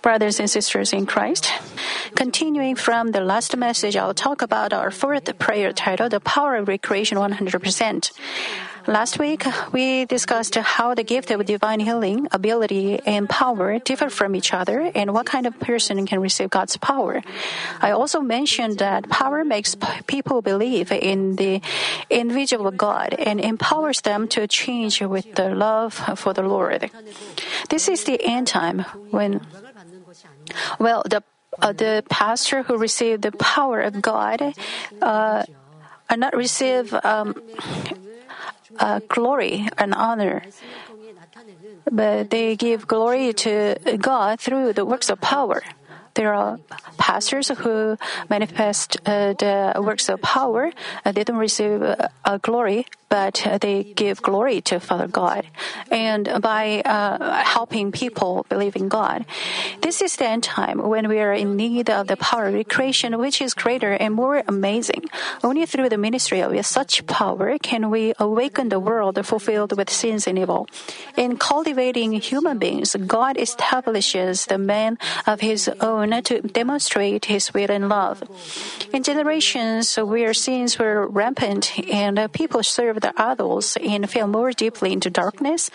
Brothers and sisters in Christ, continuing from the last message, I'll talk about our fourth prayer title, The Power of Recreation 100%. Last week, we discussed how the gift of divine healing, ability, and power differ from each other and what kind of person can receive God's power. I also mentioned that power makes people believe in the invisible God and empowers them to change with the love for the Lord. This is the end time when, well, the uh, the pastor who received the power of God uh, are not receive um, uh, glory and honor. But they give glory to God through the works of power. There are pastors who manifest uh, the works of power. Uh, they don't receive uh, glory, but they give glory to Father God. And by uh, helping people believe in God, this is the end time when we are in need of the power of recreation, which is greater and more amazing. Only through the ministry of such power can we awaken the world fulfilled with sins and evil. In cultivating human beings, God establishes the man of his own to demonstrate his will and love. In generations where sins were rampant and people served the idols and fell more deeply into darkness,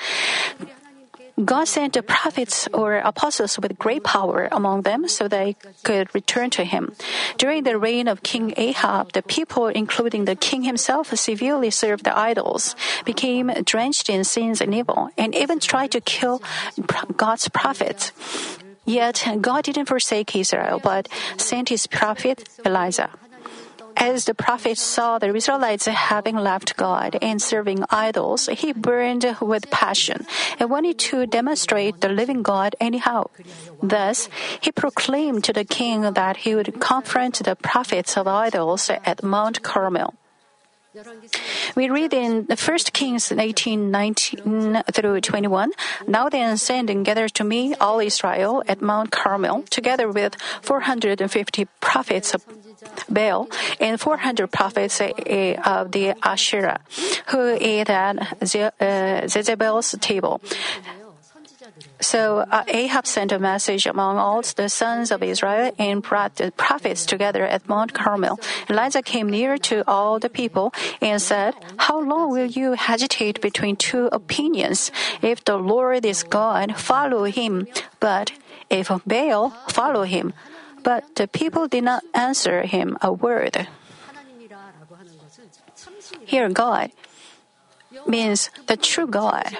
God sent the prophets or apostles with great power among them so they could return to him. During the reign of King Ahab, the people, including the king himself, severely served the idols, became drenched in sins and evil, and even tried to kill God's prophets. Yet God didn't forsake Israel, but sent his prophet Elijah. As the prophet saw the Israelites having left God and serving idols, he burned with passion and wanted to demonstrate the living God anyhow. Thus, he proclaimed to the king that he would confront the prophets of idols at Mount Carmel. We read in 1 Kings 18 19 through 21. Now then, send and gather to me all Israel at Mount Carmel, together with 450 prophets of Baal and 400 prophets eh, of the Asherah, who ate at uh, Jezebel's table. So uh, Ahab sent a message among all the sons of Israel and brought the prophets together at Mount Carmel. Elijah came near to all the people and said, How long will you hesitate between two opinions? If the Lord is God, follow him. But if Baal, follow him. But the people did not answer him a word. Here, God means the true God.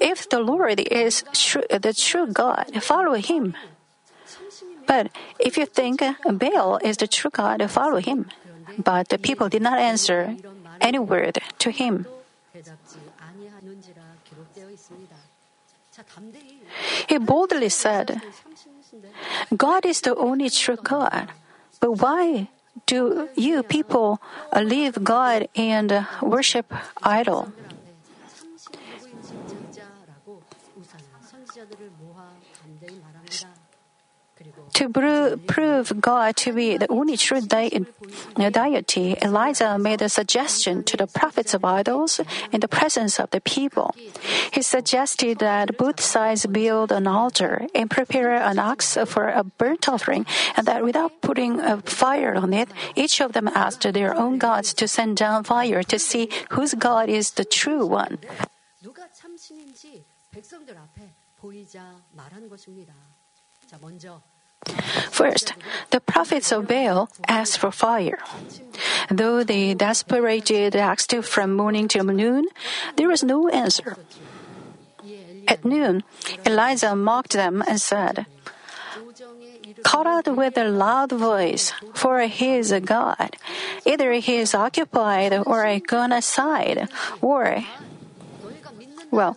If the Lord is true, the true God, follow him. But if you think Baal is the true God, follow him. But the people did not answer any word to him. He boldly said, God is the only true God. But why do you people leave God and worship idol? To prove God to be the only true deity, Elijah made a suggestion to the prophets of idols in the presence of the people. He suggested that both sides build an altar and prepare an ox for a burnt offering, and that without putting a fire on it, each of them asked their own gods to send down fire to see whose God is the true one. First, the prophets of Baal asked for fire. Though they desperately asked from morning till noon, there was no answer. At noon, Elijah mocked them and said, Call out with a loud voice, for he is a God. Either he is occupied or gone aside, or, well,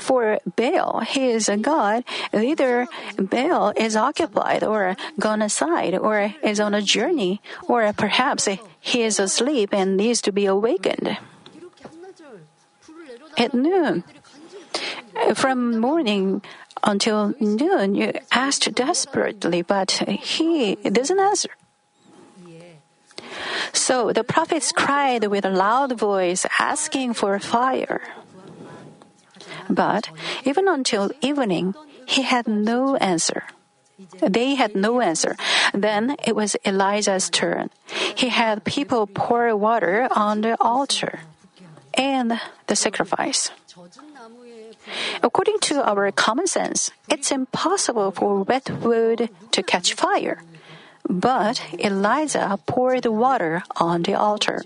for Baal, he is a god. Either Baal is occupied or gone aside or is on a journey, or perhaps he is asleep and needs to be awakened. At noon, from morning until noon, you asked desperately, but he doesn't answer. So the prophets cried with a loud voice, asking for fire. But Even until evening, he had no answer. They had no answer. Then it was Elijah's turn. He had people pour water on the altar and the sacrifice. According to our common sense, it's impossible for wet wood to catch fire. But Elijah poured water on the altar.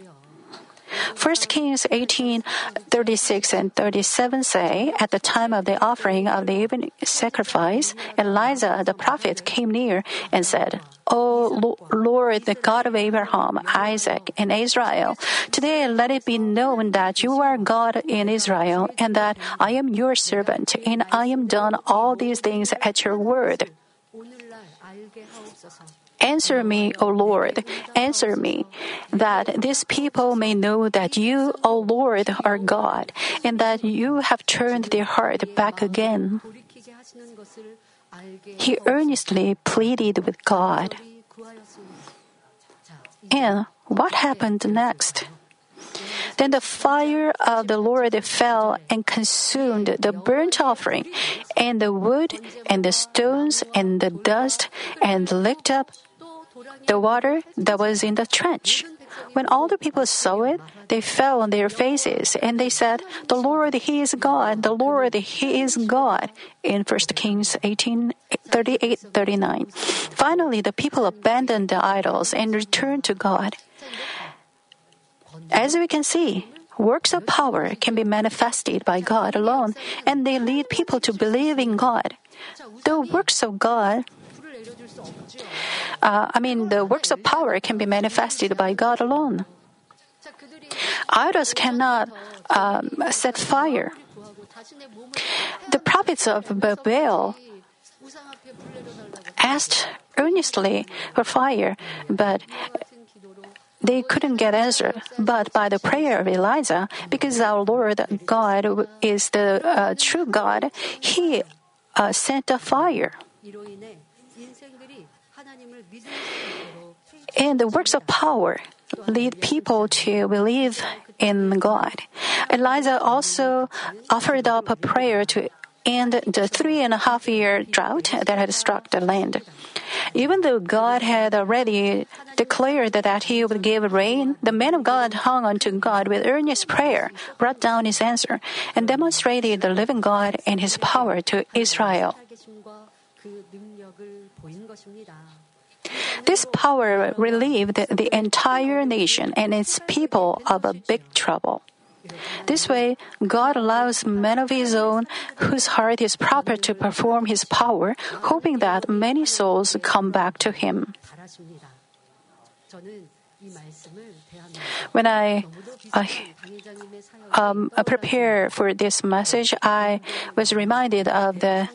1 Kings 18 36 and 37 say, At the time of the offering of the evening sacrifice, Elijah the prophet came near and said, O Lord, the God of Abraham, Isaac, and Israel, today let it be known that you are God in Israel, and that I am your servant, and I am done all these things at your word. Answer me, O Lord, answer me, that these people may know that you, O Lord, are God, and that you have turned their heart back again. He earnestly pleaded with God. And what happened next? Then the fire of the Lord fell and consumed the burnt offering, and the wood, and the stones, and the dust, and licked up the water that was in the trench. When all the people saw it, they fell on their faces and they said, The Lord, He is God, the Lord, He is God. In 1 Kings 18 38 39. Finally, the people abandoned the idols and returned to God. As we can see, works of power can be manifested by God alone, and they lead people to believe in God. The works of God uh, I mean, the works of power can be manifested by God alone. Idols cannot um, set fire. The prophets of Baal asked earnestly for fire, but they couldn't get answer. But by the prayer of Elijah, because our Lord God is the uh, true God, He uh, sent a fire. And the works of power lead people to believe in God. Elijah also offered up a prayer to end the three and a half year drought that had struck the land. Even though God had already declared that he would give rain, the man of God hung onto God with earnest prayer, brought down his answer, and demonstrated the living God and his power to Israel. This power relieved the entire nation and its people of a big trouble. This way, God allows men of His own whose heart is proper to perform His power, hoping that many souls come back to Him. When I uh, um, prepare for this message, I was reminded of the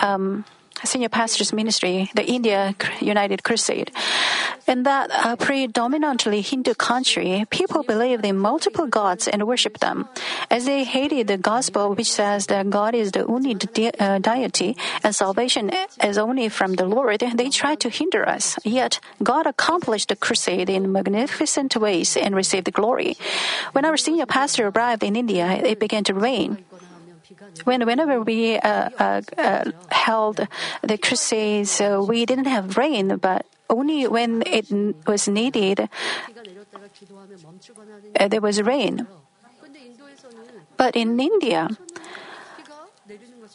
um, senior pastor's ministry, the India United Crusade. In that uh, predominantly Hindu country, people believed in multiple gods and worshiped them. As they hated the gospel, which says that God is the only de- uh, deity and salvation is only from the Lord, they tried to hinder us. Yet, God accomplished the crusade in magnificent ways and received glory. When our senior pastor arrived in India, it began to rain. When whenever we uh, uh, uh, held the crusades, we didn't have rain, but only when it was needed, uh, there was rain. But in India,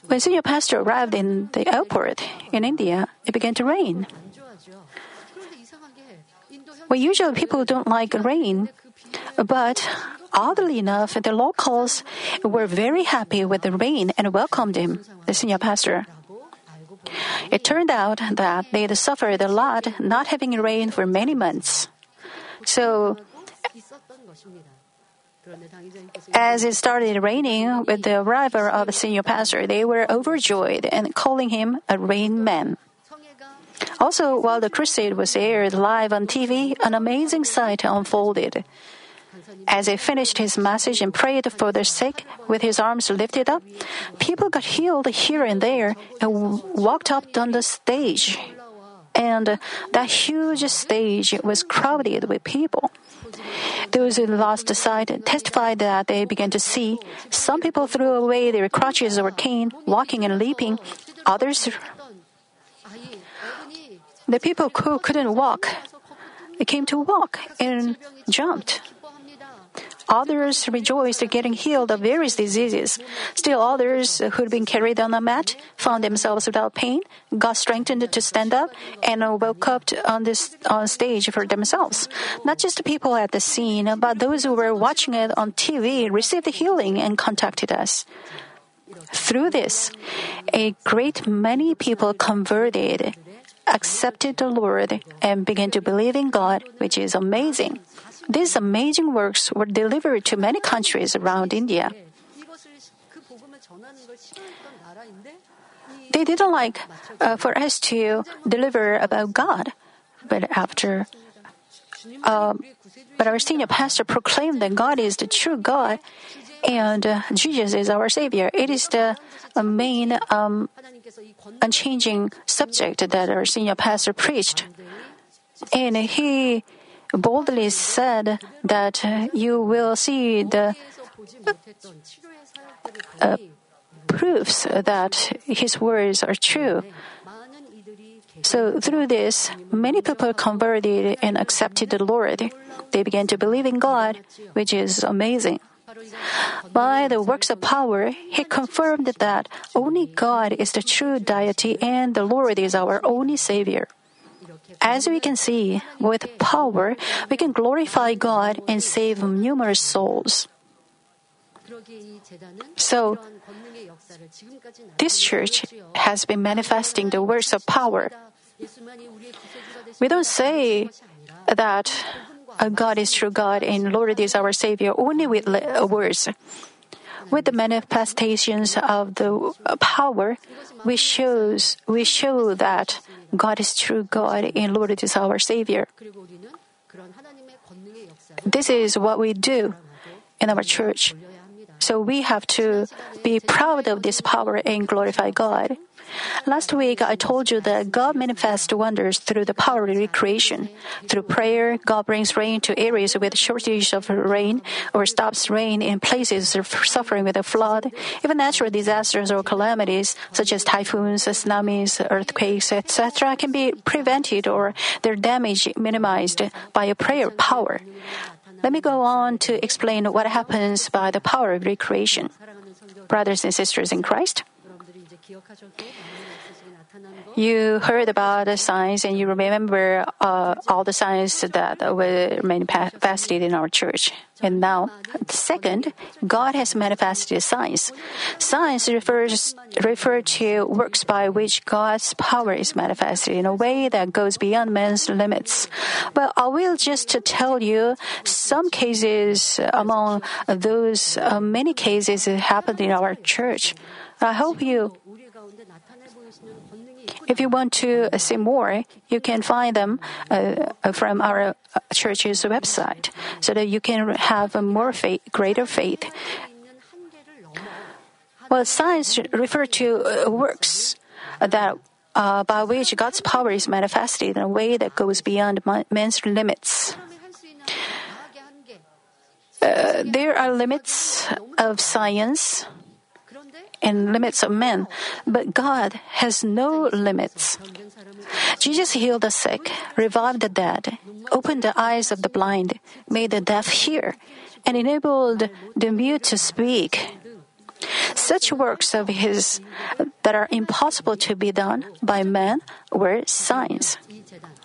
when senior pastor arrived in the airport in India, it began to rain. Well, usually people don't like rain, but Oddly enough, the locals were very happy with the rain and welcomed him, the senior pastor. It turned out that they had suffered a lot not having rain for many months. So, as it started raining with the arrival of the senior pastor, they were overjoyed and calling him a rain man. Also, while the crusade was aired live on TV, an amazing sight unfolded. As he finished his message and prayed for the sick with his arms lifted up, people got healed here and there and walked up on the stage. And that huge stage was crowded with people. Those who lost sight testified that they began to see. Some people threw away their crutches or cane, walking and leaping. Others, the people who couldn't walk, they came to walk and jumped. Others rejoiced getting healed of various diseases. Still others who'd been carried on a mat found themselves without pain, got strengthened to stand up, and woke up on this on stage for themselves. Not just the people at the scene, but those who were watching it on TV received healing and contacted us. Through this, a great many people converted, accepted the Lord, and began to believe in God, which is amazing. These amazing works were delivered to many countries around India. They didn't like uh, for us to deliver about God, but after, uh, but our senior pastor proclaimed that God is the true God, and uh, Jesus is our Savior. It is the main um, unchanging subject that our senior pastor preached, and he boldly said that you will see the uh, proofs that his words are true. So through this, many people converted and accepted the Lord. They began to believe in God, which is amazing. By the works of power, he confirmed that only God is the true deity and the Lord is our only Savior. As we can see, with power, we can glorify God and save numerous souls. So, this church has been manifesting the works of power. We don't say that uh, God is true God and Lord is our Savior only with uh, words. With the manifestations of the power, we shows we show that God is true God and Lord is our Savior. This is what we do in our church. So we have to be proud of this power and glorify God. Last week, I told you that God manifests wonders through the power of recreation. Through prayer, God brings rain to areas with shortage of rain or stops rain in places suffering with a flood. Even natural disasters or calamities, such as typhoons, tsunamis, earthquakes, etc., can be prevented or their damage minimized by a prayer power. Let me go on to explain what happens by the power of recreation. Brothers and sisters in Christ, you heard about the signs and you remember uh, all the signs that were manifested in our church. And now, second, God has manifested signs. Signs refers refer to works by which God's power is manifested in a way that goes beyond man's limits. But I will just tell you some cases among those uh, many cases that happened in our church. I hope you if you want to see more, you can find them uh, from our uh, church's website so that you can have a more faith, greater faith. Well, signs refer to uh, works that uh, by which God's power is manifested in a way that goes beyond man's limits. Uh, there are limits of science and limits of men, but God has no limits. Jesus healed the sick, revived the dead, opened the eyes of the blind, made the deaf hear, and enabled the mute to speak. Such works of his that are impossible to be done by man were signs.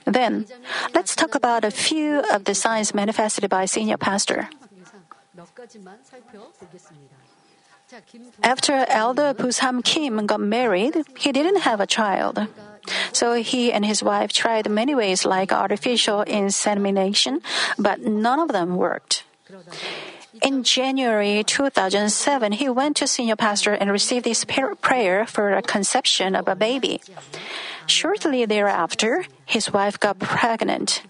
Then, let's talk about a few of the signs manifested by senior pastor. After Elder Pusam Kim got married, he didn't have a child. So he and his wife tried many ways like artificial insemination, but none of them worked. In January 2007, he went to senior pastor and received his prayer for a conception of a baby. Shortly thereafter, his wife got pregnant.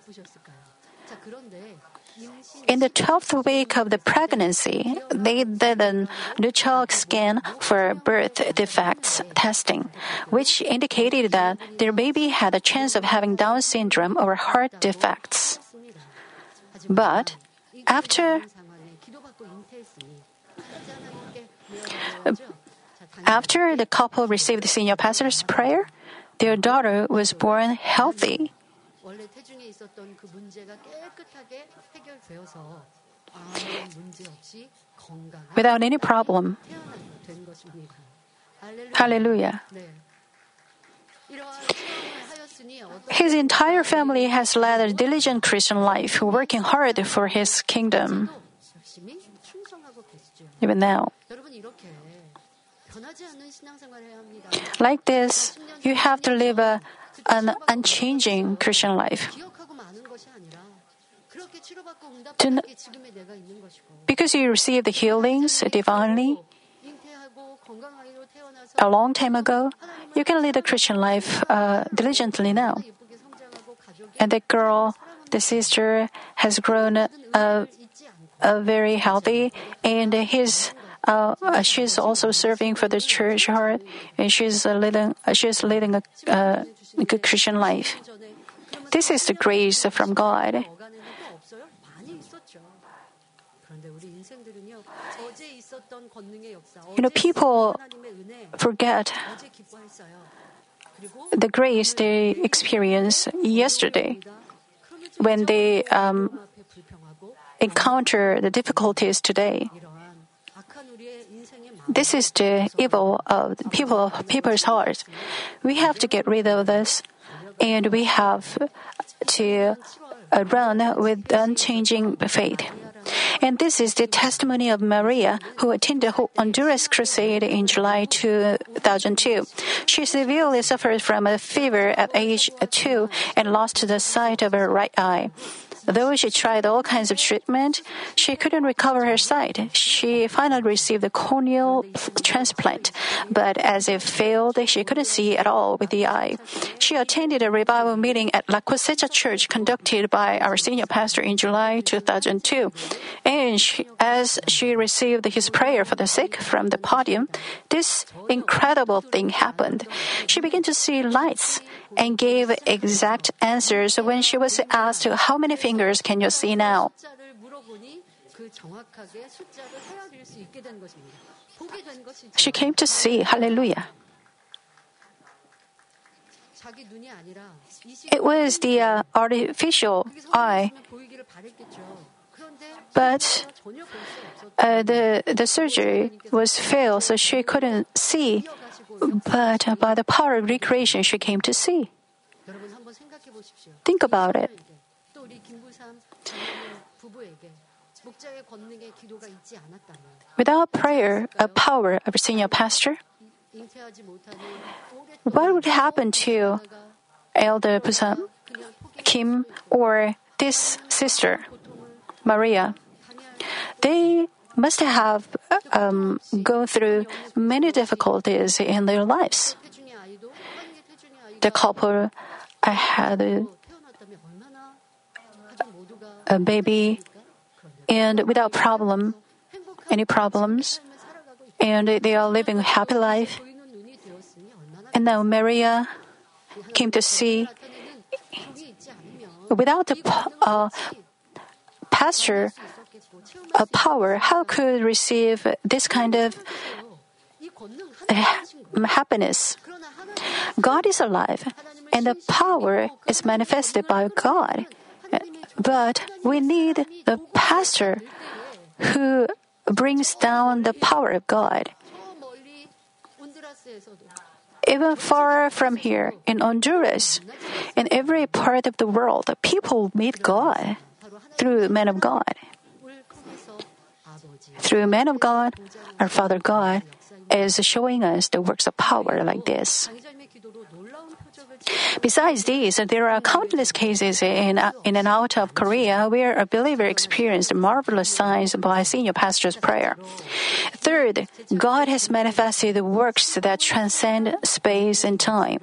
In the 12th week of the pregnancy, they did a nuchal scan for birth defects testing, which indicated that their baby had a chance of having Down syndrome or heart defects. But after after the couple received the senior pastor's prayer, their daughter was born healthy. 원래 태중에 있었던 그 문제가 깨끗하게 해결되어서 아무런 문제 없이 건강한 without any problem. 태어나게 된 것입니다. 할렐루야. Hallelujah. 네. 이러한 체험을 하였으니 어떤 His entire family has led a diligent Christian life, working hard for his kingdom, 도 열심히 충성하고 계시죠. even now. 여러분 이렇게 변하지 않는 신앙생활을 해야 합니다. Like this, you have to live a, an unchanging Christian life. To, because you received the healings divinely a long time ago, you can lead a Christian life uh, diligently now. And the girl, the sister, has grown uh, uh very healthy, and his uh, uh, she's also serving for the church heart, and she's leading. Uh, she's leading uh, a, good Christian life. This is the grace from God. You know, people forget the grace they experienced yesterday when they um, encounter the difficulties today. This is the evil of people of people's hearts. We have to get rid of this, and we have to uh, run with unchanging faith. And this is the testimony of Maria, who attended Honduras crusade in July 2002. She severely suffered from a fever at age two and lost the sight of her right eye. Though she tried all kinds of treatment, she couldn't recover her sight. She finally received a corneal transplant, but as it failed, she couldn't see at all with the eye. She attended a revival meeting at La Cosecha Church conducted by our senior pastor in July 2002. And she, as she received his prayer for the sick from the podium, this incredible thing happened. She began to see lights and gave exact answers when she was asked, How many fingers can you see now? She came to see, hallelujah. It was the uh, artificial eye. But uh, the, the surgery was failed, so she couldn't see. But uh, by the power of recreation, she came to see. Think about it. Without prayer, a power of senior pastor, what would happen to Elder Pusam Kim or this sister, Maria? They must have um, gone through many difficulties in their lives. The couple had a, a baby and without problem, any problems, and they are living a happy life. And now Maria came to see without a uh, pastor a power, how could receive this kind of eh, happiness? God is alive, and the power is manifested by God. But we need a pastor who brings down the power of God. Even far from here, in Honduras, in every part of the world, people meet God through men of God through man of God, our Father God is showing us the works of power like this. Besides these, there are countless cases in, in and out of Korea where a believer experienced marvelous signs by senior pastor's prayer. Third, God has manifested works that transcend space and time.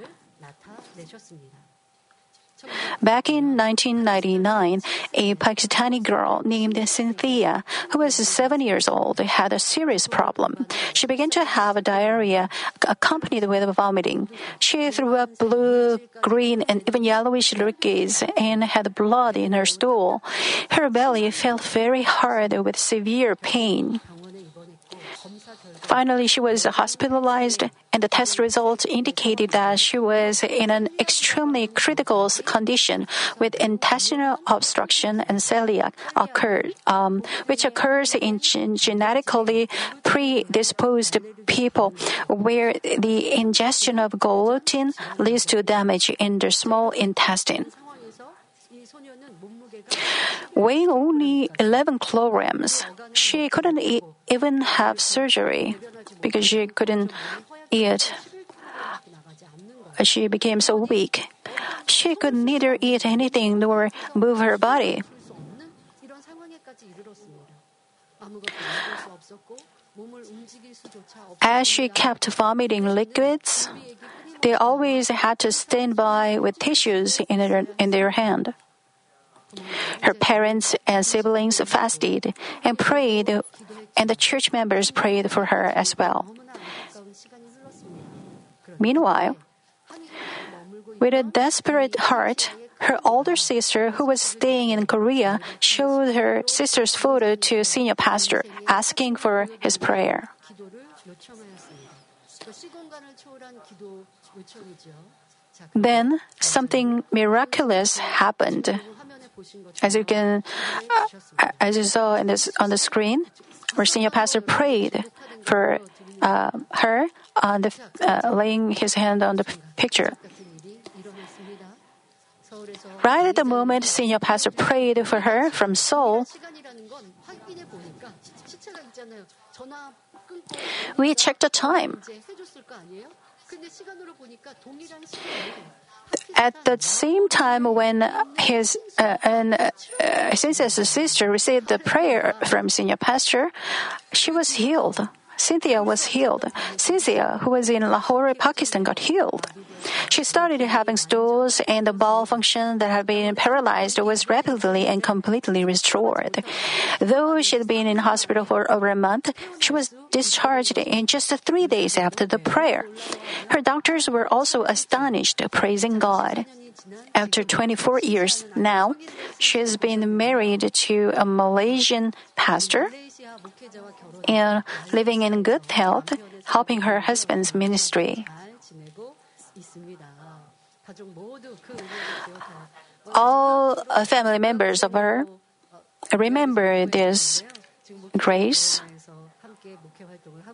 Back in 1999, a Pakistani girl named Cynthia, who was seven years old, had a serious problem. She began to have diarrhea accompanied with vomiting. She threw up blue, green, and even yellowish liquids and had blood in her stool. Her belly felt very hard with severe pain. Finally, she was hospitalized, and the test results indicated that she was in an extremely critical condition with intestinal obstruction and celiac occurred, um, which occurs in genetically predisposed people where the ingestion of gluten leads to damage in the small intestine. Weighing only 11 kilograms, she couldn't eat, even have surgery because she couldn't eat. She became so weak. She could neither eat anything nor move her body. As she kept vomiting liquids, they always had to stand by with tissues in their, in their hand. Her parents and siblings fasted and prayed, and the church members prayed for her as well. Meanwhile, with a desperate heart, her older sister, who was staying in Korea, showed her sister's photo to a senior pastor, asking for his prayer. Then something miraculous happened. As you can, uh, as you saw this on the screen, our senior pastor prayed for uh, her on the uh, laying his hand on the picture. Right at the moment, senior pastor prayed for her from Seoul. We checked the time. At the same time, when his uh, and uh, sister received the prayer from senior pastor, she was healed. Cynthia was healed. Cynthia, who was in Lahore, Pakistan, got healed. She started having stools, and the bowel function that had been paralyzed was rapidly and completely restored. Though she had been in hospital for over a month, she was discharged in just three days after the prayer. Her doctors were also astonished, praising God. After 24 years now, she has been married to a Malaysian pastor and living in good health, helping her husband's ministry. All family members of her remember this grace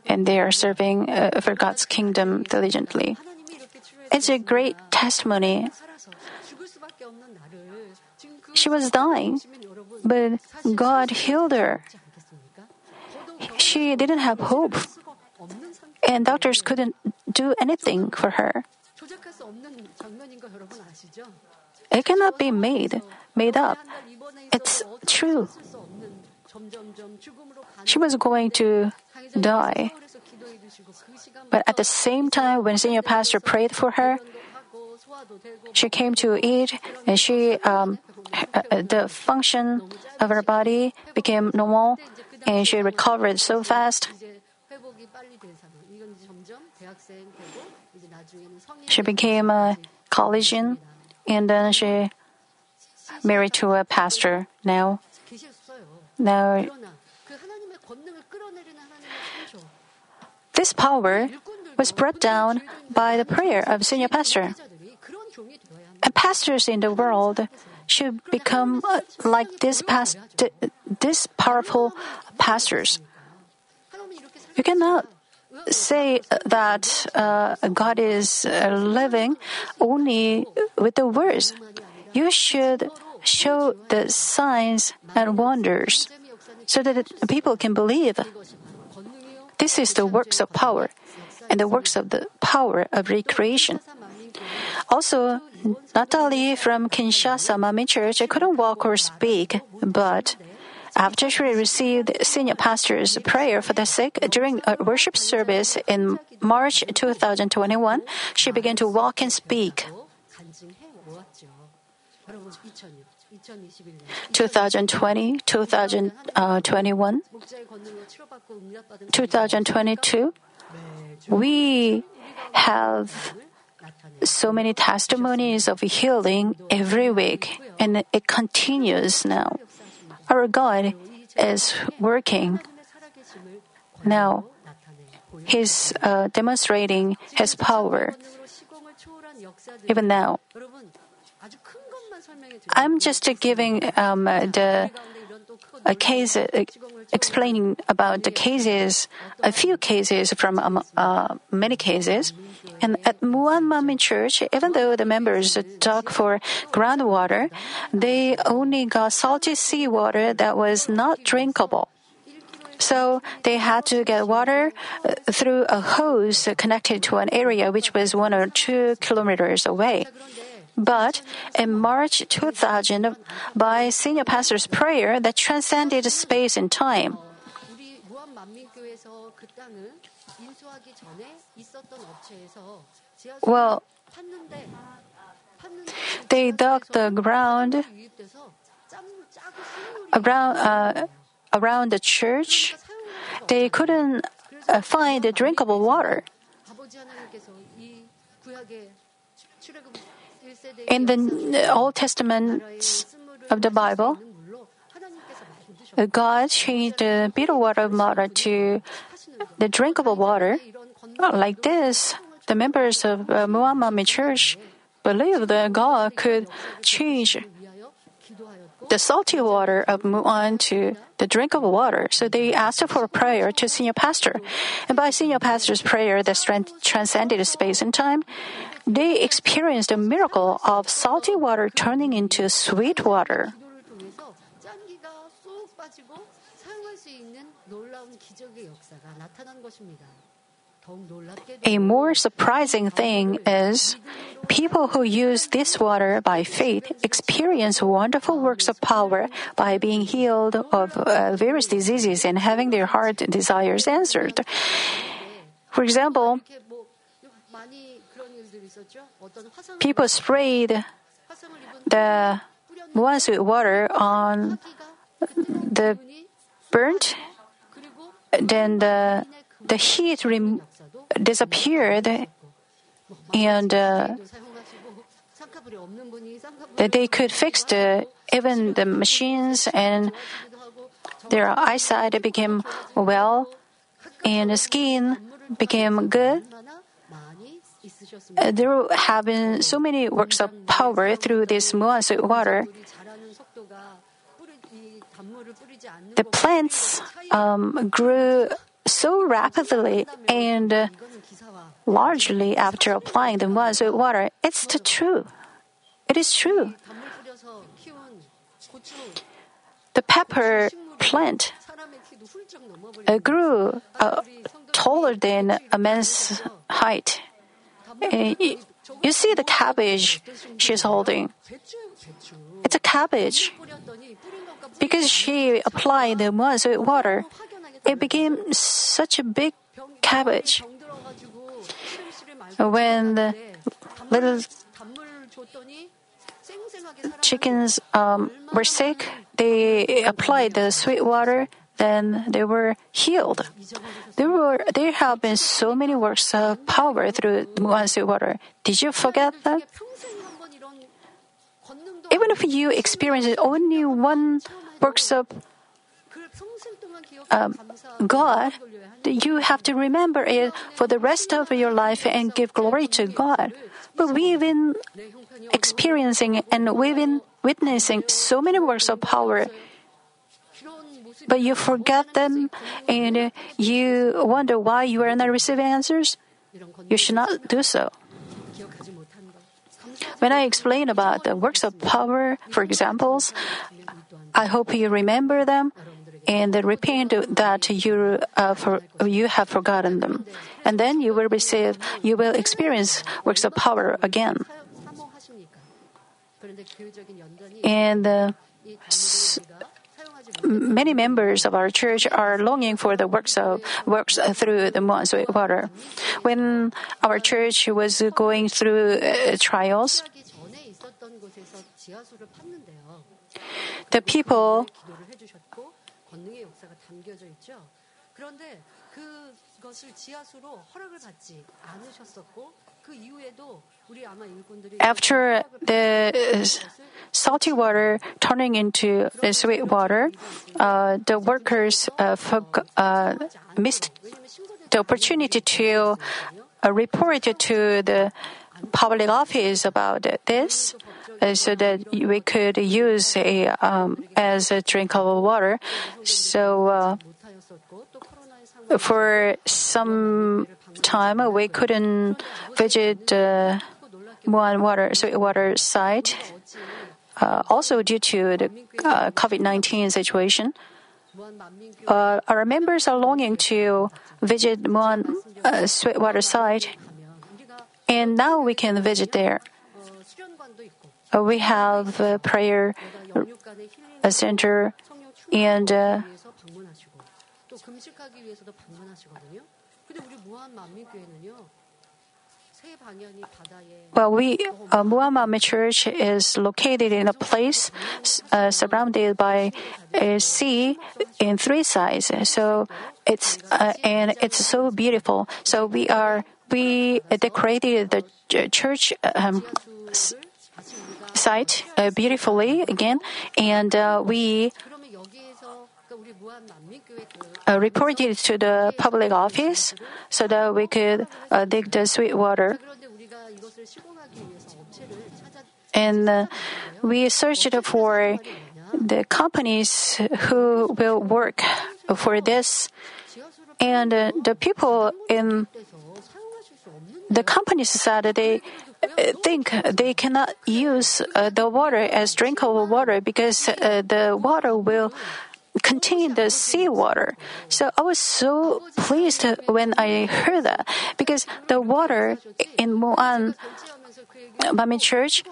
and they are serving uh, for God's kingdom diligently. It's a great testimony. She was dying, but God healed her. She didn't have hope, and doctors couldn't do anything for her. It cannot be made, made up. It's true. She was going to die. But at the same time, when senior pastor prayed for her, she came to eat, and she um, the function of her body became normal, and she recovered so fast. She became a collegian, and then she married to a pastor. Now, now, this power was brought down by the prayer of senior pastor. And pastors in the world should become uh, like this past, this powerful pastors. You cannot say that uh, God is uh, living only with the words. You should show the signs and wonders so that people can believe. This is the works of power and the works of the power of recreation. Also, Natalie from Kinshasa Manmin Church couldn't walk or speak, but after she received senior pastor's prayer for the sick during a worship service in March 2021, she began to walk and speak. 2020, 2021, 2022, we have so many testimonies of healing every week, and it continues now. Our God is working now. He's uh, demonstrating His power. Even now, I'm just giving um, the a case, uh, explaining about the cases, a few cases from um, uh, many cases. And at Muan Manmin Church, even though the members dug for groundwater, they only got salty seawater that was not drinkable. So they had to get water uh, through a hose connected to an area which was one or two kilometers away. But in March 2000, by senior pastor's prayer that transcended space and time, well, they dug the ground around, uh, around the church. They couldn't uh, find drinkable water in the Old Testament of the Bible, God changed the bitter water of Mara to the drinkable water. Like this, the members of uh, Church believed that God could change the salty water of Muan to the drinkable water. So they asked for prayer to senior pastor. And by senior pastor's prayer that transcended space and time, they experienced a miracle of salty water turning into sweet water. A more surprising thing is people who use this water by faith experience wonderful works of power by being healed of uh, various diseases and having their heart desires answered. For example, people sprayed the ones with water on the burnt, then the, the heat disappeared. And uh, they could fix the even the machines and their eyesight became well. and the skin became good. Uh, there have been so many works of power through this muasu water. The plants um, grew so rapidly and largely after applying the muazu water. It's the true. It is true. The pepper plant uh, grew uh, taller than a man's height. You see the cabbage she's holding. It's a cabbage. Because she applied the muazu water, it became such a big cabbage. When the little chickens um, were sick, they applied the sweet water and they were healed. There were there have been so many works of power through Muhansu water. Did you forget that? Even if you experience only one works of um, God, you have to remember it for the rest of your life and give glory to God. But we've been experiencing and we've been witnessing so many works of power but you forget them and you wonder why you are not receiving answers? You should not do so. When I explain about the works of power, for examples, I hope you remember them and repent that you uh, for, you have forgotten them, and then you will receive, you will experience works of power again. And uh, many members of our church are longing for the works of works through the Monsui water. When our church was going through uh, trials, the people after the salty water turning into sweet water, uh, the workers uh, uh, missed the opportunity to uh, report to the public office about this uh, so that we could use a, um, as a drinkable water. So, uh, for some time, uh, we couldn't visit uh, Muan water, water site. Uh, also, due to the uh, COVID 19 situation, uh, our members are longing to visit Muan uh, Sweetwater site, and now we can visit there. Uh, we have a prayer a center and uh, well, we uh, Muan Manmin Church is located in a place uh, surrounded by a sea in three sides. So it's uh, and it's so beautiful. So we are we decorated the church um, site uh, beautifully again, and uh, we uh, reported to the public office so that we could uh, dig the sweet water. And uh, we searched for the companies who will work for this. And uh, the people in the companies said they uh, think they cannot use uh, the water as drinkable water because uh, the water will Contained the seawater. So I was so pleased when I heard that because the water in Muan Manmin Church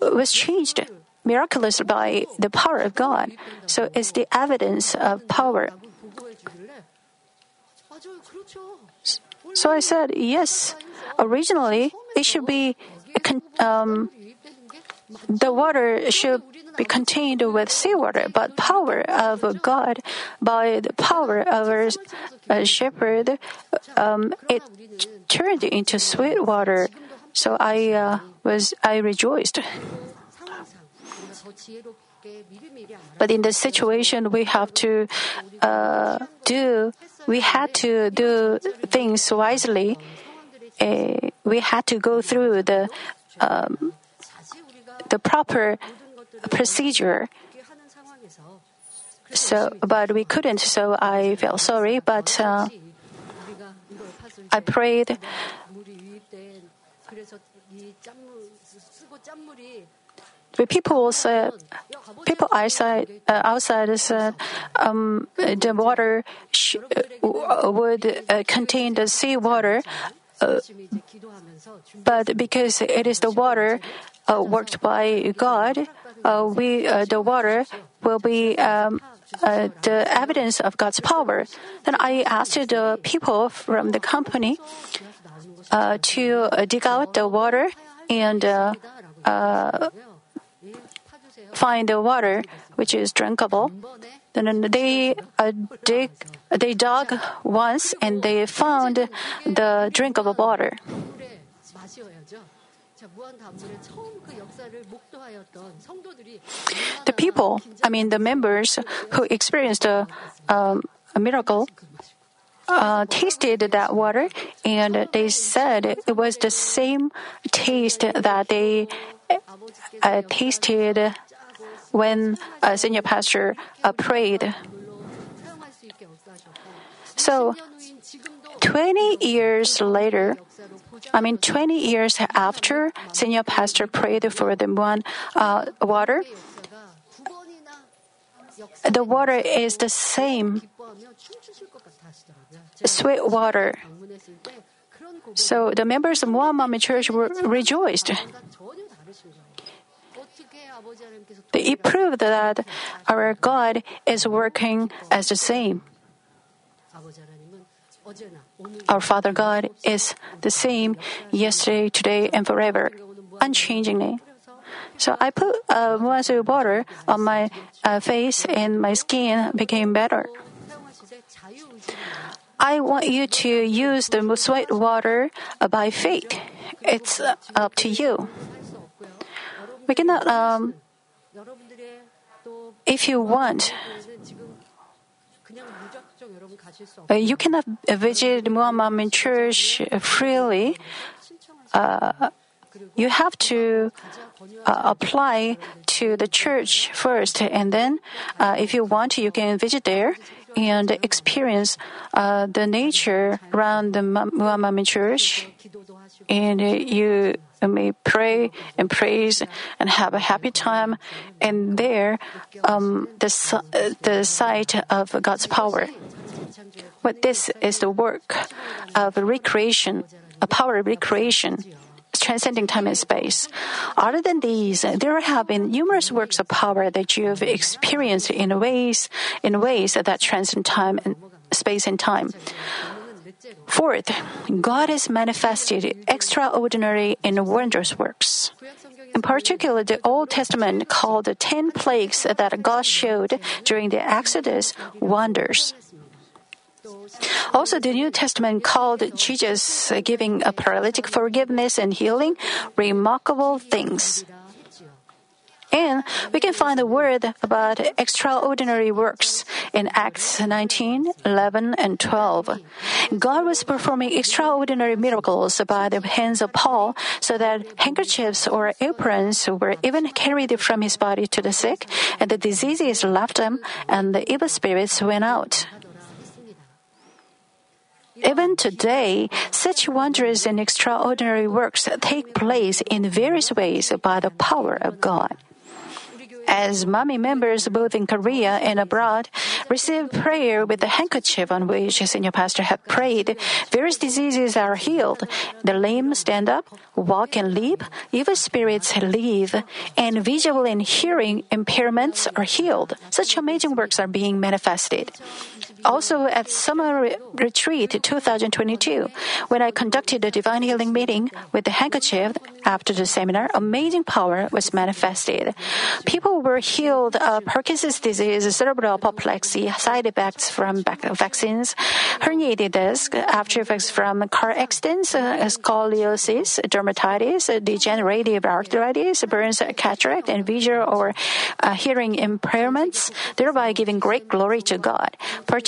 was changed miraculously by the power of God. So it's the evidence of power. So I said, yes, originally it should be um, the water should be contained with seawater, but power of God, by the power of our shepherd, um, it turned into sweet water. So I uh, was I rejoiced. But in the situation, we have to uh, do. We had to do things wisely. Uh, we had to go through the um, the proper procedure. So, but we couldn't. So I felt sorry. But uh, I prayed. The people said, people outside, uh, outside said, um, the water sh- uh, would uh, contain the sea water, uh, but because it is the water uh, worked by God, uh, we uh, the water will be um, uh, the evidence of God's power. Then I asked the people from the company to dig out the water and find the water which is drinkable. They uh, dig, they dug once and they found the drink of water. The people, I mean the members who experienced a, a miracle, uh, tasted that water and they said it was the same taste that they uh, tasted when a senior pastor uh, prayed. So, 20 years later, I mean, 20 years after senior pastor prayed for the Muan uh, water, the water is the same sweet water. So the members of Muan Manmin Church were rejoiced. It proved that our God is working as the same. Our Father God is the same yesterday, today, and forever, unchangingly. So I put uh, a Muazu water on my uh, face and my skin became better. I want you to use the sweat water by faith. It's up to you. We cannot. Um, if you want, uh, you cannot visit Muan Manmin Church freely. Uh, you have to uh, apply to the church first, and then, uh, if you want, you can visit there and experience uh, the nature around the Muan Manmin Church, and you may pray and praise and have a happy time. And there, um, the uh, the sight of God's power. But this is the work of recreation, a power of recreation, transcending time and space. Other than these, there have been numerous works of power that you have experienced in ways in ways that transcend time and space and time. Fourth, God has manifested extraordinary and wondrous works. In particular, the Old Testament called the ten plagues that God showed during the Exodus wonders. Also, the New Testament called Jesus giving a paralytic forgiveness and healing remarkable things. And we can find the word about extraordinary works in Acts 19, 11, and 12. God was performing extraordinary miracles by the hands of Paul so that handkerchiefs or aprons were even carried from his body to the sick, and the diseases left them, and the evil spirits went out. Even today, such wondrous and extraordinary works take place in various ways by the power of God. As Manmin members both in Korea and abroad receive prayer with the handkerchief on which senior pastor had prayed, various diseases are healed. The lame stand up, walk and leap, evil spirits leave, and visual and hearing impairments are healed. Such amazing works are being manifested. Also, at Summer Re- Retreat 2022, when I conducted a divine healing meeting with the handkerchief after the seminar, amazing power was manifested. People were healed of Parkinson's disease, cerebral apoplexy, side effects from vac- vaccines, herniated disc, after effects from car accidents, uh, scoliosis, dermatitis, degenerative arthritis, burns, cataract, and visual or uh, hearing impairments, thereby giving great glory to God.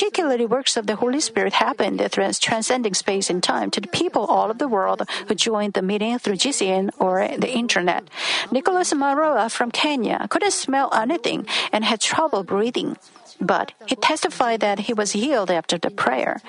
Particularly, works of the Holy Spirit happened trans- transcending space and time to the people all over the world who joined the meeting through GCN or the internet. Nicholas Maroa from Kenya couldn't smell anything and had trouble breathing. But he testified that he was healed after the prayer.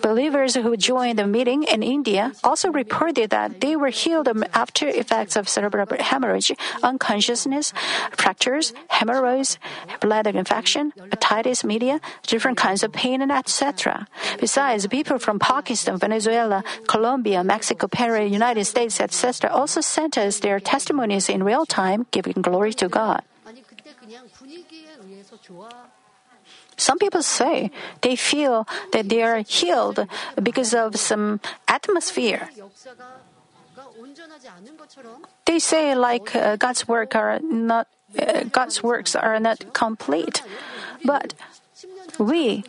Believers who joined the meeting in India also reported that they were healed after effects of cerebral hemorrhage, unconsciousness, fractures, hemorrhoids, bladder infection, otitis media, different kinds of pain, and etc. Besides, people from Pakistan, Venezuela, Colombia, Mexico, Peru, United States, etc. also sent us their testimonies in real time, giving glory to God. Some people say they feel that they are healed because of some atmosphere. They say like uh, God's work are not uh, God's works are not complete, but we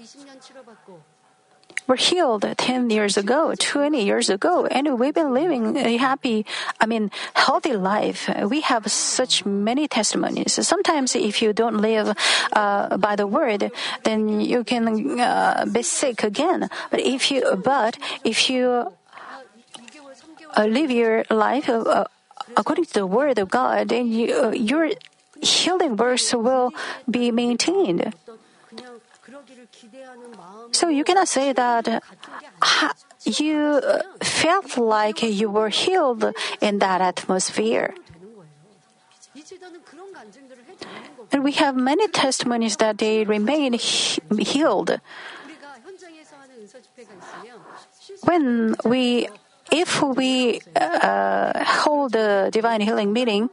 were healed 10 years ago, 20 years ago, and we've been living a happy, I mean, healthy life. We have such many testimonies. Sometimes if you don't live uh, by the word, then you can uh, be sick again. But if you, but if you uh, live your life uh, according to the word of God, then you, uh, your healing works will be maintained. So you cannot say that uh, you uh, felt like you were healed in that atmosphere. And we have many testimonies that they remain healed. When we, if we uh, hold a divine healing meeting,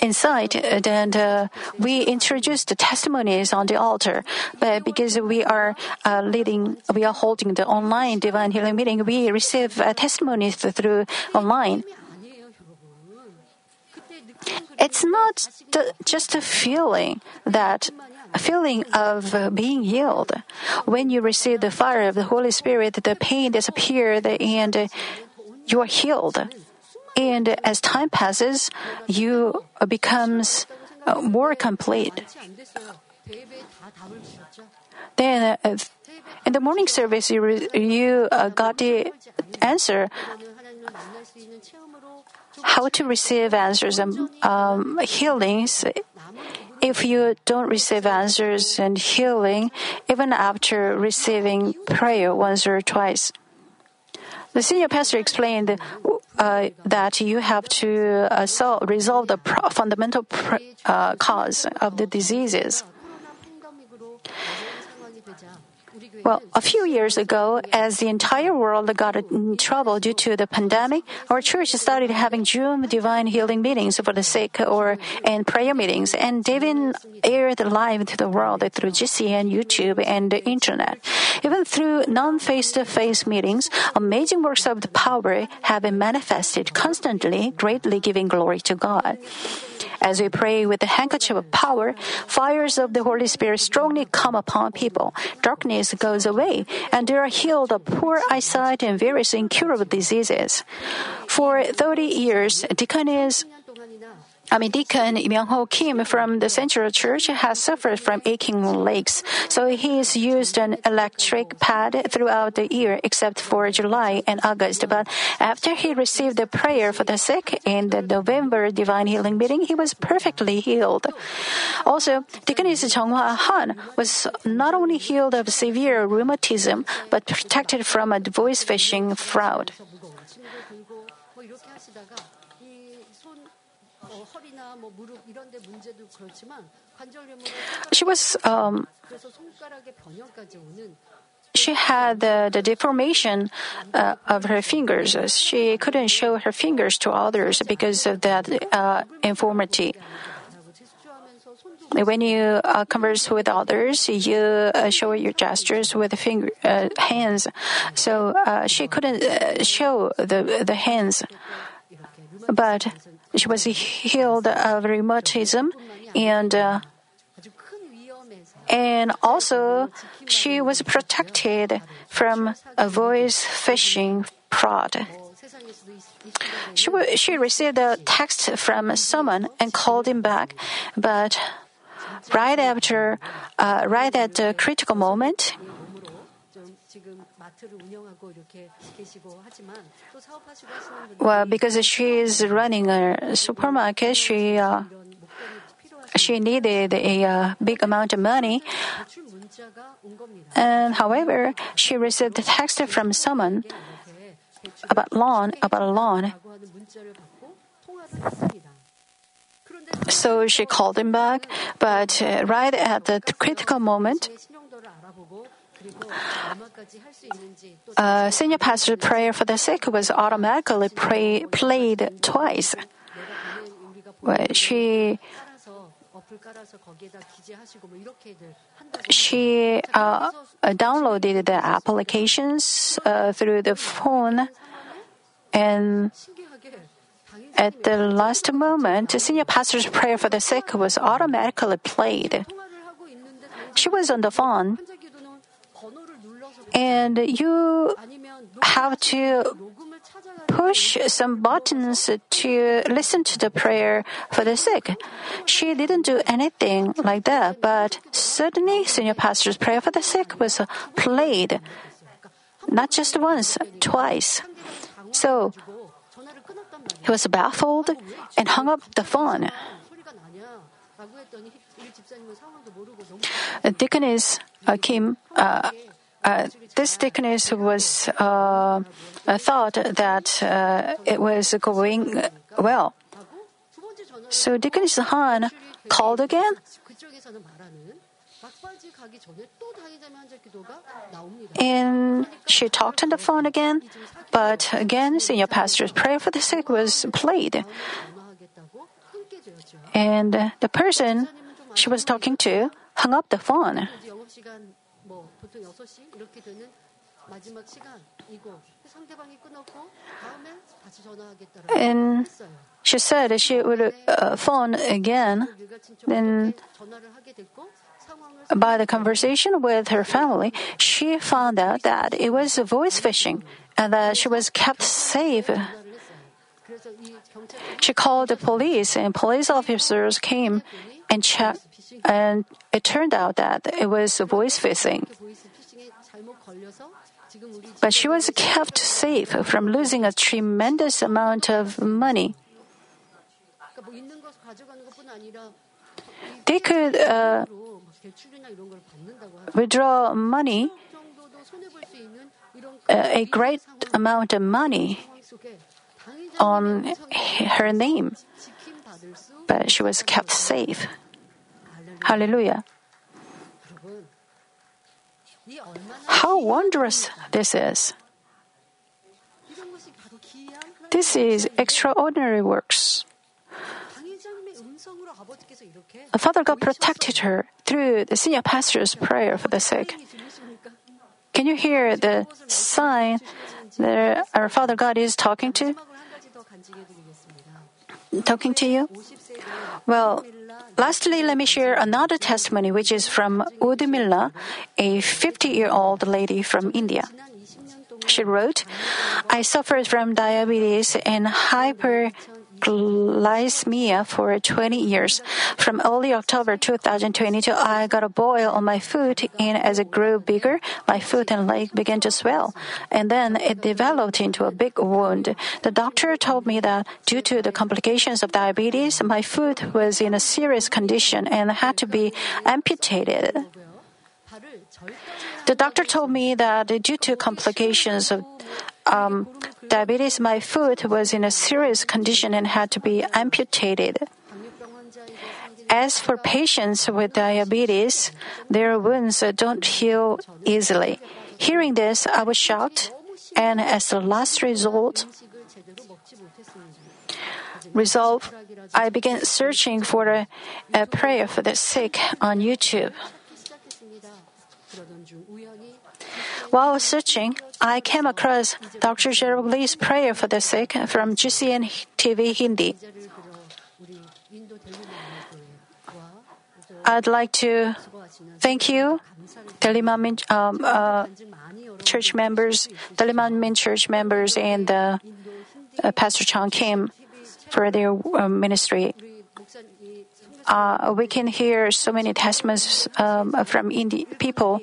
inside, then uh, we introduce the testimonies on the altar. But because we are uh, leading, we are holding the online divine healing meeting, we receive uh, testimonies through online. It's not the, just a feeling that a feeling of uh, being healed. When you receive the fire of the Holy Spirit, the pain disappears and uh, you are healed. And as time passes, you becomes uh, more complete. Then, uh, in the morning service, you, you uh, got the answer how to receive answers and um, healings. If you don't receive answers and healing, even after receiving prayer once or twice. The senior pastor explained uh, that you have to uh, solve, resolve the pro- fundamental pr- uh, cause of the diseases. Well, a few years ago, as the entire world got in trouble due to the pandemic, our church started having Zoom divine healing meetings for the sick or and prayer meetings, and David aired live to the world through GCN, YouTube, and the internet. Even through non-face-to-face meetings, amazing works of the power have been manifested constantly, greatly giving glory to God. As we pray with the handkerchief of power, fires of the Holy Spirit strongly come upon people. Darkness goes away, and they are healed of poor eyesight and various incurable diseases. For 30 years, deaconess I mean, Deacon Myung-ho Kim from the Central Church has suffered from aching legs, so he has used an electric pad throughout the year except for July and August. But after he received the prayer for the sick in the November Divine Healing meeting, he was perfectly healed. Also, Deaconess Jeonghwa Han was not only healed of severe rheumatism, but protected from a voice phishing fraud. She was um, she had the, the deformation uh, of her fingers. She couldn't show her fingers to others because of that uh, infirmity. When you uh, converse with others, you uh, show your gestures with finger, uh, hands. So uh, she couldn't show the the hands, but she was healed of rheumatism and and also she was protected from a voice phishing fraud. She, she received a text from someone and called him back, but right after, uh, right at the critical moment, well, because she is running a supermarket, she uh, she needed a uh, big amount of money. And however, she received a text from someone about loan, about a loan. So she called him back, but uh, right at the critical moment, uh, senior pastor's prayer for the sick was automatically pray, played twice. Well, she she uh, downloaded the applications uh, through the phone and at the last moment, senior pastor's prayer for the sick was automatically played. She was on the phone, and you have to push some buttons to listen to the prayer for the sick. She didn't do anything like that, but suddenly senior pastor's prayer for the sick was played. Not just once, twice. So he was baffled and hung up the phone. Deaconess uh, Kim, uh, uh, this deaconess was uh, thought that uh, it was going well. So Deaconess Han called again. And she talked on the phone again, but again, senior pastor's prayer for the sick was played. And the person she was talking to hung up the phone. 이제 영업 시간 뭐 보통 6시 이렇게 되는 마지막 시간이고 상대방이 끊었고 다음에 다시 전화하겠다라고 And 했어요. she said she would uh, phone again 일가친척 then- 전화를 하게 됐고 상황을 By the conversation with her family, she found out that it was voice phishing and that she was kept safe. She called the police, and police officers came and checked. And it turned out that it was voice phishing. But she was kept safe from losing a tremendous amount of money. They could uh, withdraw money—a uh, great amount of money on her name, but she was kept safe. Hallelujah. How wondrous this is! This is extraordinary works. Father God protected her through the senior pastor's prayer for the sick. Can you hear the sign that our Father God is talking to? talking to you? Well, lastly, let me share another testimony, which is from Urmila, a 50 year old lady from India. She wrote, I suffered from diabetes and hyper Glycemia for 20 years. From early October 2022, I got a boil on my foot, and as it grew bigger, my foot and leg began to swell. And then it developed into a big wound. The doctor told me that due to the complications of diabetes, my foot was in a serious condition and had to be amputated. The doctor told me that due to complications of um, diabetes, my foot was in a serious condition and had to be amputated. As for patients with diabetes, their wounds don't heal easily. Hearing this, I was shocked, and as a last resort, resolve, I began searching for a, a prayer for the sick on YouTube. While searching, I came across Dr. Jaerock Lee's prayer for the sick from GCN TV Hindi. I'd like to thank you, Daliman um, uh, church members, Daliman church members, and uh, uh, Pastor Chang Kim for their um, ministry. Uh, we can hear so many testimonies um, from Indi- people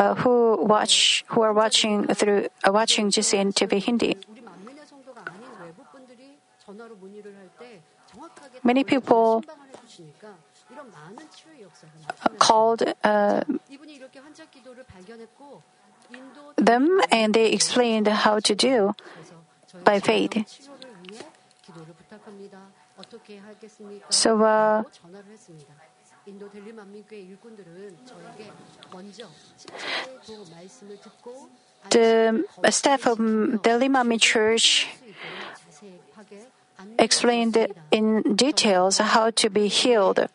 uh, who watch who are watching through uh, watching GCN TV Hindi. Many people called uh, them and they explained how to do by faith. So, uh, the staff of the Limami Church explained in details how to be healed.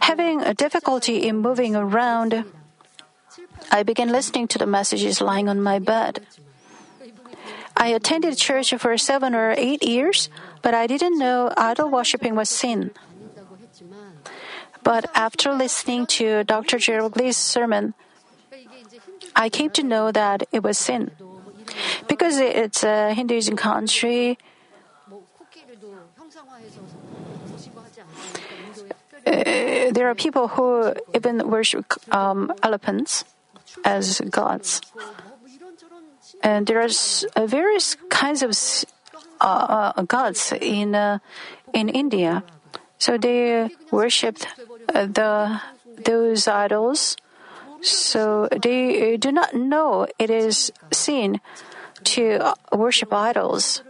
Having a difficulty in moving around, I began listening to the messages lying on my bed. I attended church for seven or eight years, but I didn't know idol worshiping was sin. But after listening to Dr. Jaerock Lee's sermon, I came to know that it was sin. Because it's a Hinduism country, uh, there are people who even worship um, elephants as gods. And there are uh, various kinds of uh, uh, gods in, uh, in India. So they worshipped the those idols, so they do not know it is sin to worship idols.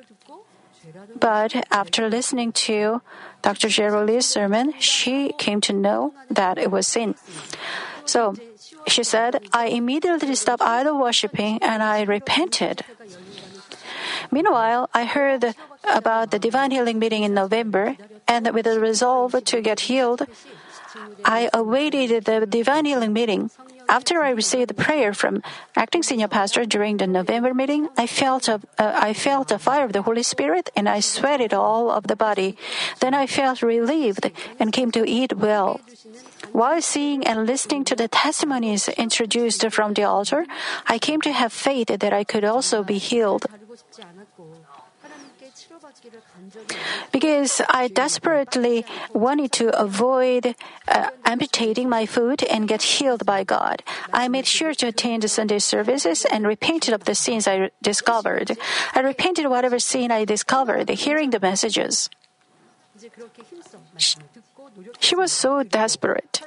But after listening to Dr. Jerry sermon, she came to know that it was sin. So she said, I immediately stopped idol worshiping and I repented. Meanwhile, I heard about the divine healing meeting in November, and with a resolve to get healed, I awaited the divine healing meeting. After I received the prayer from acting senior pastor during the November meeting, I felt a, uh, I felt the fire of the Holy Spirit and I sweated all of the body. Then I felt relieved and came to eat well. While seeing and listening to the testimonies introduced from the altar, I came to have faith that I could also be healed. Because I desperately wanted to avoid uh, amputating my foot and get healed by God, I made sure to attend the Sunday services and repented of the sins I discovered. I repented whatever sin I discovered, hearing the messages. She was so desperate.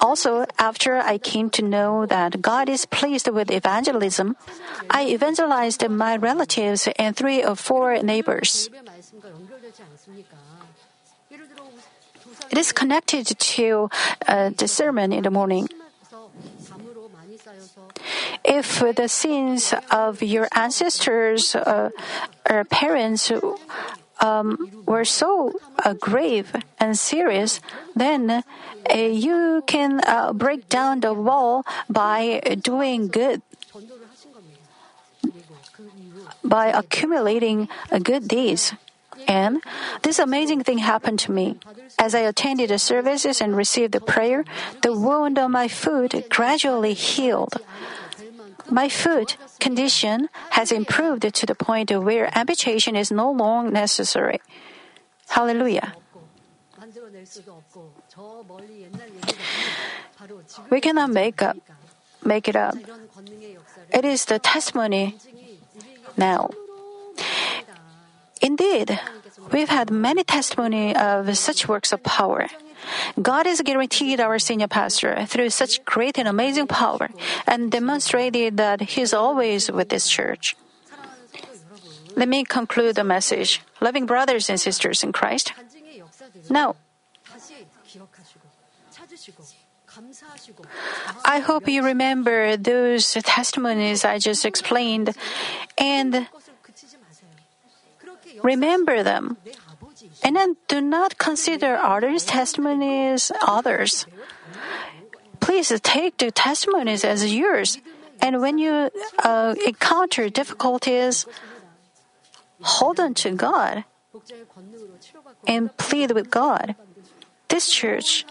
Also, after I came to know that God is pleased with evangelism, I evangelized my relatives and three or four neighbors. It is connected to uh, the sermon in the morning. If the sins of your ancestors uh, or parents um, were so uh, grave and serious, then uh, you can uh, break down the wall by doing good, by accumulating uh, good deeds. And this amazing thing happened to me. As I attended the services and received the prayer, the wound on my foot gradually healed. My food condition has improved to the point where amputation is no longer necessary. Hallelujah. We cannot make up, make it up. It is the testimony now. Indeed, we've had many testimony of such works of power. God has guaranteed our senior pastor through such great and amazing power and demonstrated that He is always with this church. Let me conclude the message. Loving brothers and sisters in Christ. Now, I hope you remember those testimonies I just explained and remember them and then do not consider others' testimonies others. Please take the testimonies as yours. And when you uh, encounter difficulties, hold on to God and plead with God. This church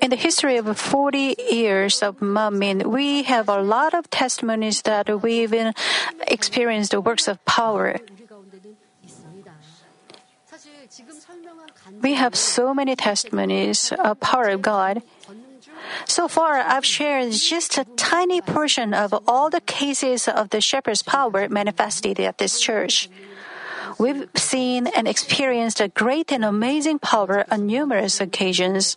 in the history of 40 years of Manmin, we have a lot of testimonies that we even experienced the works of power. We have so many testimonies of power of God. So far, I've shared just a tiny portion of all the cases of the shepherd's power manifested at this church. We've seen and experienced a great and amazing power on numerous occasions.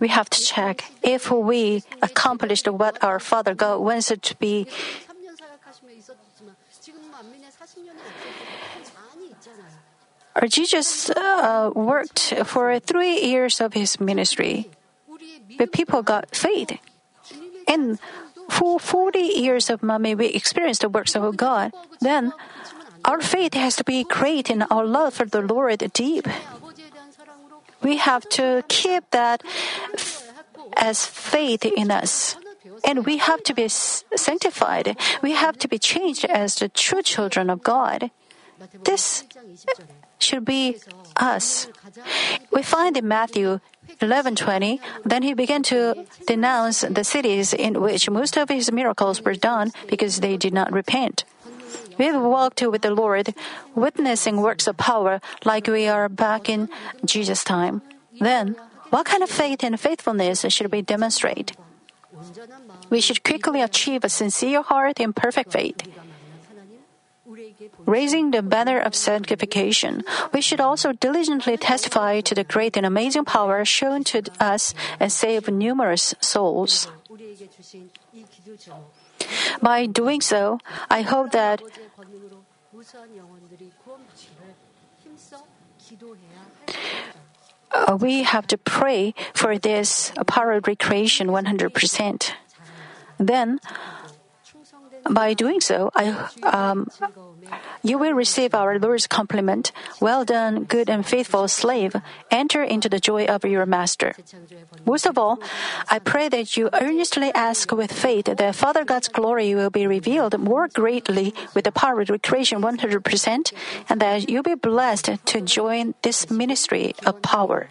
We have to check if we accomplished what our Father God wants it to be. Our Jesus uh, worked for three years of his ministry, but people got faith. And for 40 years of mommy, we experienced the works of God. Then our faith has to be great and our love for the Lord deep we have to keep that as faith in us. And we have to be sanctified. We have to be changed as the true children of God. This should be us. We find in Matthew 11:20, then he began to denounce the cities in which most of his miracles were done because they did not repent. We have walked with the Lord, witnessing works of power like we are back in Jesus' time. Then, what kind of faith and faithfulness should we demonstrate? We should quickly achieve a sincere heart and perfect faith. Raising the banner of sanctification, we should also diligently testify to the great and amazing power shown to us and save numerous souls. By doing so, I hope that uh, we have to pray for this apparel recreation 100%. Then, by doing so, I, um, you will receive our Lord's compliment. Well done, good and faithful slave. Enter into the joy of your master. Most of all, I pray that you earnestly ask with faith that Father God's glory will be revealed more greatly with the power of recreation 100% and that you'll be blessed to join this ministry of power.